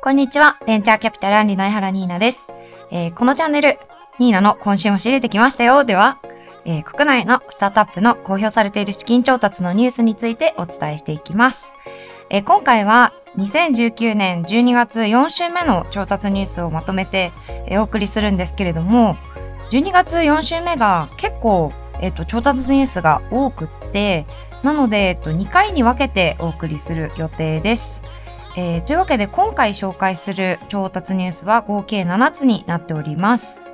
こんにちは。ベンチャーキャピタルアンリの江原ニーナです。えーこのチャンネル、ニーナの今週も仕入れてきましたよ。では、えー国内のスタートアップの公表されている資金調達のニュースについてお伝えしていきます。えー今回は2019年12月4週目の調達ニュースをまとめて、お送りするんですけれども、12月4週目が結構、えっと調達ニュースが多くって、なので、えっと2回に分けてお送りする予定です。えーというわけで今回紹介する調達ニュースは合計7つになっております。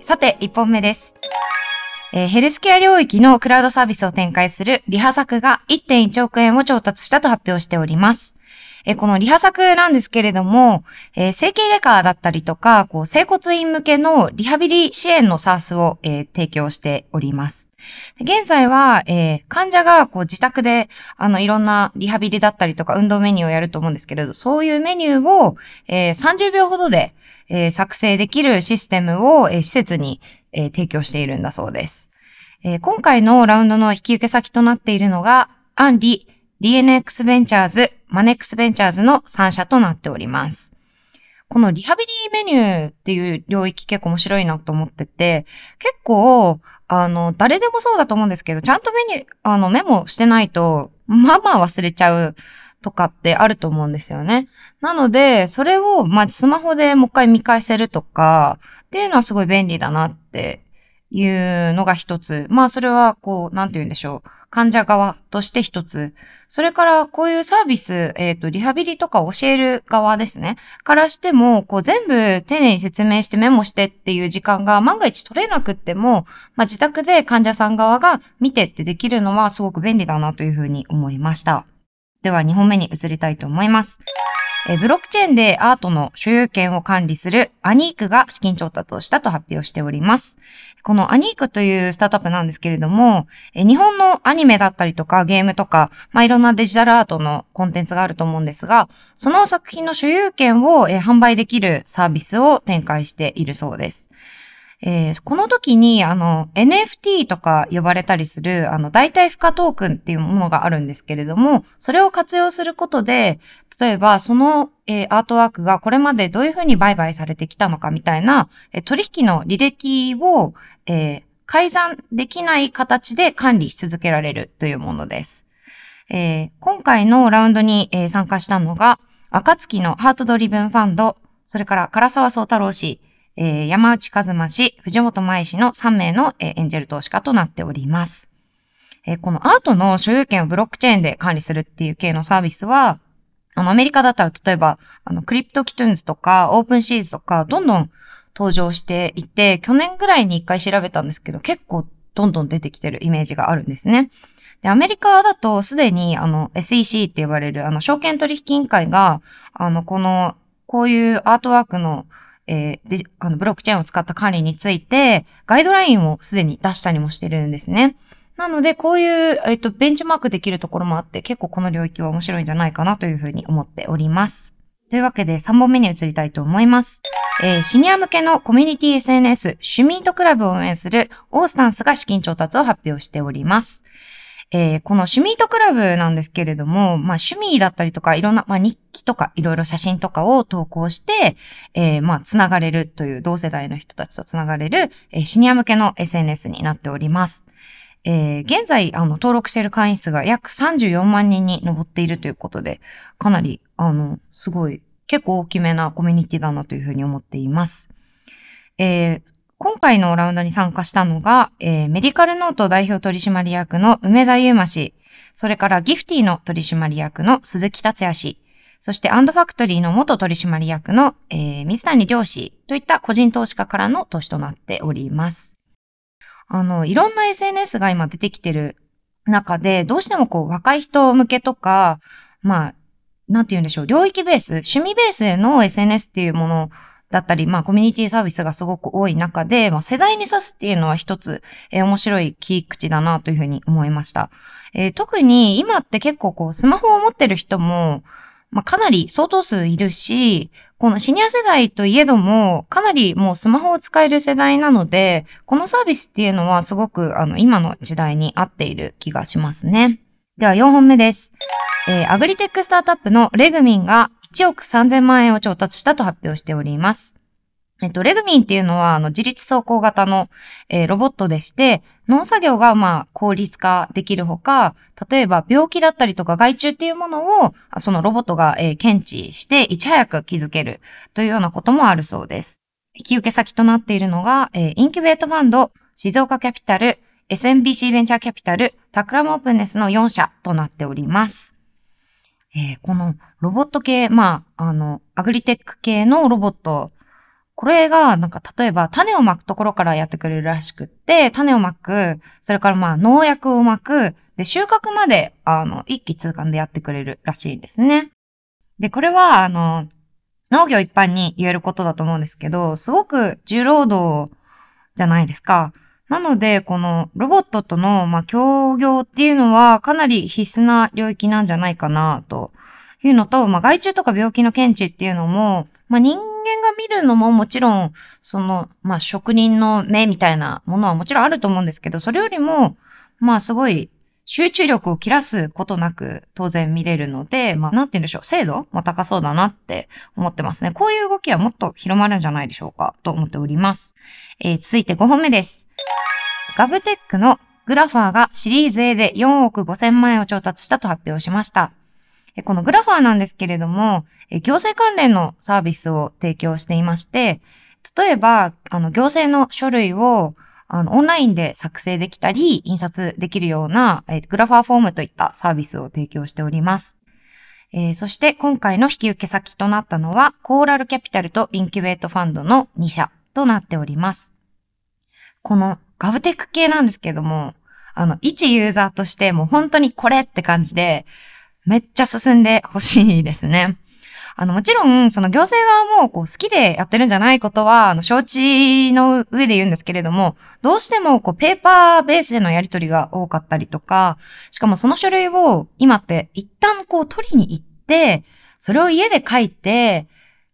さて、1本目です。えーヘルスケア領域のクラウドサービスを展開するリハ作が1.1億円を調達したと発表しております。えーこのリハ作なんですけれども、えー整形外科だったりとか、こう、整骨院向けのリハビリ支援の SARS を、えー提供しております。現在は、えー患者がこう自宅であのいろんなリハビリだったりとか運動メニューをやると思うんですけれど、そういうメニューを、えー30秒ほどで、えー作成できるシステムを、えー施設に、えー提供しているんだそうです。えー今回のラウンドの引き受け先となっているのが、アンリ、DNX ベンチャーズ、マネックスベンチャーズの3社となっております。このリハビリメニューっていう領域結構面白いなと思ってて、結構、あの、誰でもそうだと思うんですけど、ちゃんとメニュー、あの、メモしてないと、まあまあ忘れちゃうとかってあると思うんですよね。なので、それを、まあ、スマホでもう一回見返せるとか、っていうのはすごい便利だなっていうのが一つ。まあ、それは、こう、なんて言うんでしょう。患者側として一つ。それから、こういうサービス、えっ、と、リハビリとか教える側ですね。からしても、こう、全部丁寧に説明してメモしてっていう時間が万が一取れなくっても、まあ、自宅で患者さん側が見てってできるのはすごく便利だなというふうに思いました。では、2本目に移りたいと思います。えブロックチェーンでアートの所有権を管理するアニークが資金調達をしたと発表しております。このアニークというスタートアップなんですけれども、え日本のアニメだったりとかゲームとか、まあ、いろんなデジタルアートのコンテンツがあると思うんですが、その作品の所有権を、え販売できるサービスを展開しているそうです。えーこの時に、あの、NFT とか呼ばれたりする、あの、代替付加トークンっていうものがあるんですけれども、それを活用することで、例えば、その、えーアートワークがこれまでどういうふうに売買されてきたのかみたいな、えー取引の履歴を、えー改ざんできない形で管理し続けられるというものです。えー今回のラウンドに、えー参加したのが、暁のハートドリブンファンド、それから唐沢宗太郎氏、えー山内和馬氏、藤本舞氏の3名の、えーエンジェル投資家となっております。えーこのアートの所有権をブロックチェーンで管理するっていう系のサービスは、あの、アメリカだったら例えば、あの、 CryptoKittens とか、 OpenSeas とか、どんどん登場していて、去年ぐらいに一回調べたんですけど、結構どんどん出てきてるイメージがあるんですね。で、アメリカだとすでに、あの、SEC って呼ばれる、あの、証券取引委員会が、あの、この、こういうアートワークの、えーで、あの、ブロックチェーンを使った管理について、ガイドラインをすでに出したりもしてるんですね。なので、こういう、えっと、ベンチマークできるところもあって、結構この領域は面白いんじゃないかなというふうに思っております。というわけで、3本目に移りたいと思います。えーシニア向けのコミュニティ SNS、シュミートクラブを運営するオースタンスが資金調達を発表しております。えーこのシュミートクラブなんですけれども、まあ趣味だったりとかいろんな、まあ日記とかいろいろ写真とかを投稿して、えーまあつながれるという同世代の人たちとつながれる、えーシニア向けの SNS になっております。えー現在、あの、登録している会員数が約34万人に上っているということで、かなり、あの、すごい、結構大きめなコミュニティだなというふうに思っています。えー今回のラウンドに参加したのが、えーメディカルノート代表取締役の梅田祐馬氏、それからギフティの取締役の鈴木達也氏、そしてアンドファクトリーの元取締役の、えー水谷良氏といった個人投資家からの投資となっております。あの、いろんな SNS が今出てきてる中で、どうしてもこう若い人向けとか、まあ、なんて言うんでしょう、領域ベース、趣味ベースへの SNS っていうものをだったり、まあコミュニティサービスがすごく多い中で、まあ世代に指すっていうのは一つ、えー面白い切り口だなというふうに思いました。えー特に今って結構こうスマホを持ってる人も、まあかなり相当数いるし、このシニア世代といえども、かなりもうスマホを使える世代なので、このサービスっていうのはすごくあの今の時代に合っている気がしますね。では4本目です。えーアグリテックスタートアップのレグミンが1億3000万円を調達したと発表しております。えっと、レグミンっていうのは、あの、自律走行型の、えー、ロボットでして、農作業が、まあ、効率化できるほか、例えば病気だったりとか害虫っていうものを、そのロボットが、えー、検知して、いち早く気づけるというようなこともあるそうです。引き受け先となっているのが、えー、インキュベートファンド、静岡キャピタル、SMBC ベンチャーキャピタル、タクラムオープンネスの4社となっております。えー、このロボット系、まあ、あの、アグリテック系のロボットこれが、なんか、例えば、種をまくところからやってくれるらしくって、種をまく、それからまあ、農薬をまく、で、収穫まで、あの、一気通貫でやってくれるらしいですね。で、これは、あの、農業一般に言えることだと思うんですけど、すごく重労働じゃないですか。なので、このロボットとの、まあ、協業っていうのはかなり必須な領域なんじゃないかな、というのと、まあ、害虫とか病気の検知っていうのも、まあ、人間が見るのももちろん、その、まあ、職人の目みたいなものはもちろんあると思うんですけど、それよりも、まあ、すごい、集中力を切らすことなく当然見れるので、まあ、なんて言うんでしょう、精度も高そうだなって思ってますね。こういう動きはもっと広まるんじゃないでしょうか、と思っております。えー、続いて5本目です。ガブテックのグラファーがシリーズ A で4億5千万円を調達したと発表しました。このグラファーなんですけれども、行政関連のサービスを提供していまして、例えば、あの、行政の書類を、あの、オンラインで作成できたり、印刷できるような、えグラファーフォームといったサービスを提供しております。えー、そして今回の引き受け先となったのは、コーラルキャピタルとインキュベートファンドの2社となっております。このガブテック系なんですけども、あの、一ユーザーとしてもう本当にこれって感じで、めっちゃ進んでほしいですね。あの、もちろん、その行政側もこう好きでやってるんじゃないことは、あの、承知の上で言うんですけれども、どうしてもこうペーパーベースでのやり取りが多かったりとか、しかもその書類を今って一旦こう取りに行って、それを家で書いて、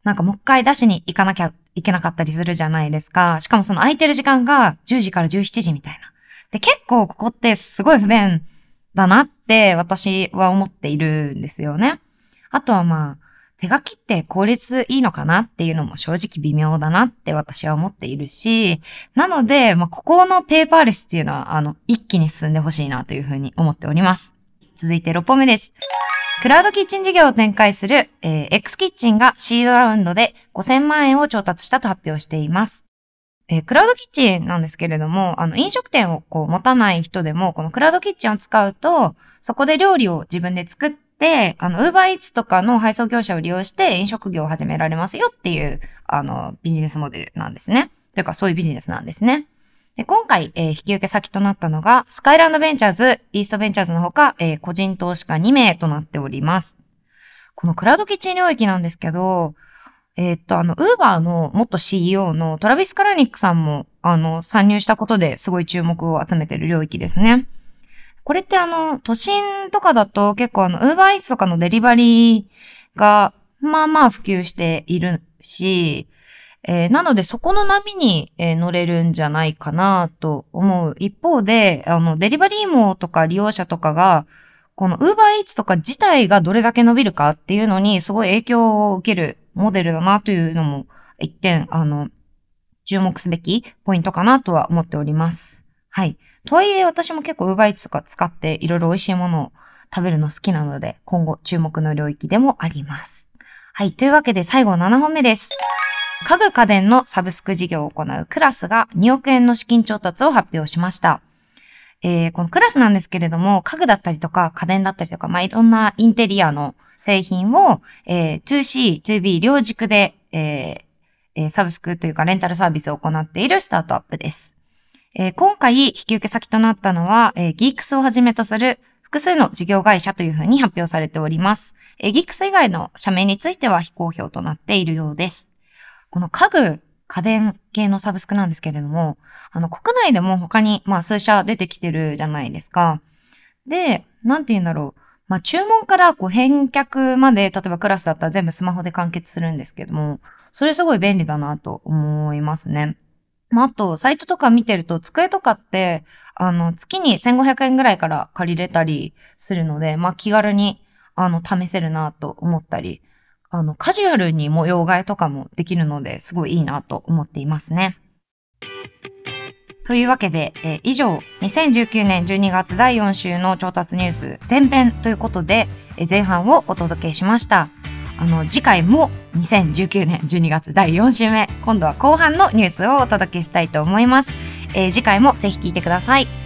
なんかもう一回出しに行かなきゃいけなかったりするじゃないですか。しかもその空いてる時間が10時から17時みたいな。で、結構ここってすごい不便だなって私は思っているんですよね。あとはまあ、手書きって効率いいのかなっていうのも正直微妙だなって私は思っているし、なので、まあ、ここのペーパーレスっていうのは、あの、一気に進んでほしいなというふうに思っております。続いて6本目です。クラウドキッチン事業を展開する、えー、X キッチンがシードラウンドで5000万円を調達したと発表しています。えー、クラウドキッチンなんですけれども、あの、飲食店をこう持たない人でも、このクラウドキッチンを使うと、そこで料理を自分で作って、あの、ウーバーイーツとかの配送業者を利用して飲食業を始められますよっていう、あの、ビジネスモデルなんですね。というか、そういうビジネスなんですね。で今回、えー、引き受け先となったのが、スカイランドベンチャーズ、イーストベンチャーズのほか、えー、個人投資家2名となっております。このクラウドキッチン領域なんですけど、えー、っと、あの、ウーバーの元 CEO のトラビス・カラニックさんも、あの、参入したことですごい注目を集めてる領域ですね。これってあの、都心とかだと結構あの、ウーバーイーツとかのデリバリーが、まあまあ普及しているし、えー、なのでそこの波に、えー、乗れるんじゃないかなと思う一方で、あの、デリバリー網とか利用者とかが、このウーバーイーツとか自体がどれだけ伸びるかっていうのにすごい影響を受けるモデルだなというのも一点、あの、注目すべきポイントかなとは思っております。はい。とはいえ私も結構ウーバーイーツとか使っていろいろ美味しいものを食べるの好きなので、今後注目の領域でもあります。はい。というわけで最後7本目です。家具家電のサブスク事業を行うクラスが2億円の資金調達を発表しました。えー、このクラスなんですけれども、家具だったりとか家電だったりとか、まあ、いろんなインテリアの製品を、えー、2C、2B 両軸で、えー、サブスクというかレンタルサービスを行っているスタートアップです。えー、今回引き受け先となったのは、えー、ギークスをはじめとする複数の事業会社というふうに発表されております。えー、ギークス以外の社名については非公表となっているようです。この家具家電系のサブスクなんですけれども、あの、国内でも他に、まあ、数社出てきてるじゃないですか。で、なんて言うんだろう。まあ、注文からこう返却まで、例えばクラスだったら全部スマホで完結するんですけども、それすごい便利だなと思いますね。まあ、あと、サイトとか見てると、机とかって、あの、月に1500円ぐらいから借りれたりするので、まあ、気軽に、あの、試せるなと思ったり、あの、カジュアルに模様替えとかもできるので、すごいいいなと思っていますね。というわけで、えー、以上、2019年12月第4週の調達ニュース前編ということで、えー、前半をお届けしました。あの、次回も2019年12月第4週目、今度は後半のニュースをお届けしたいと思います。えー、次回もぜひ聞いてください。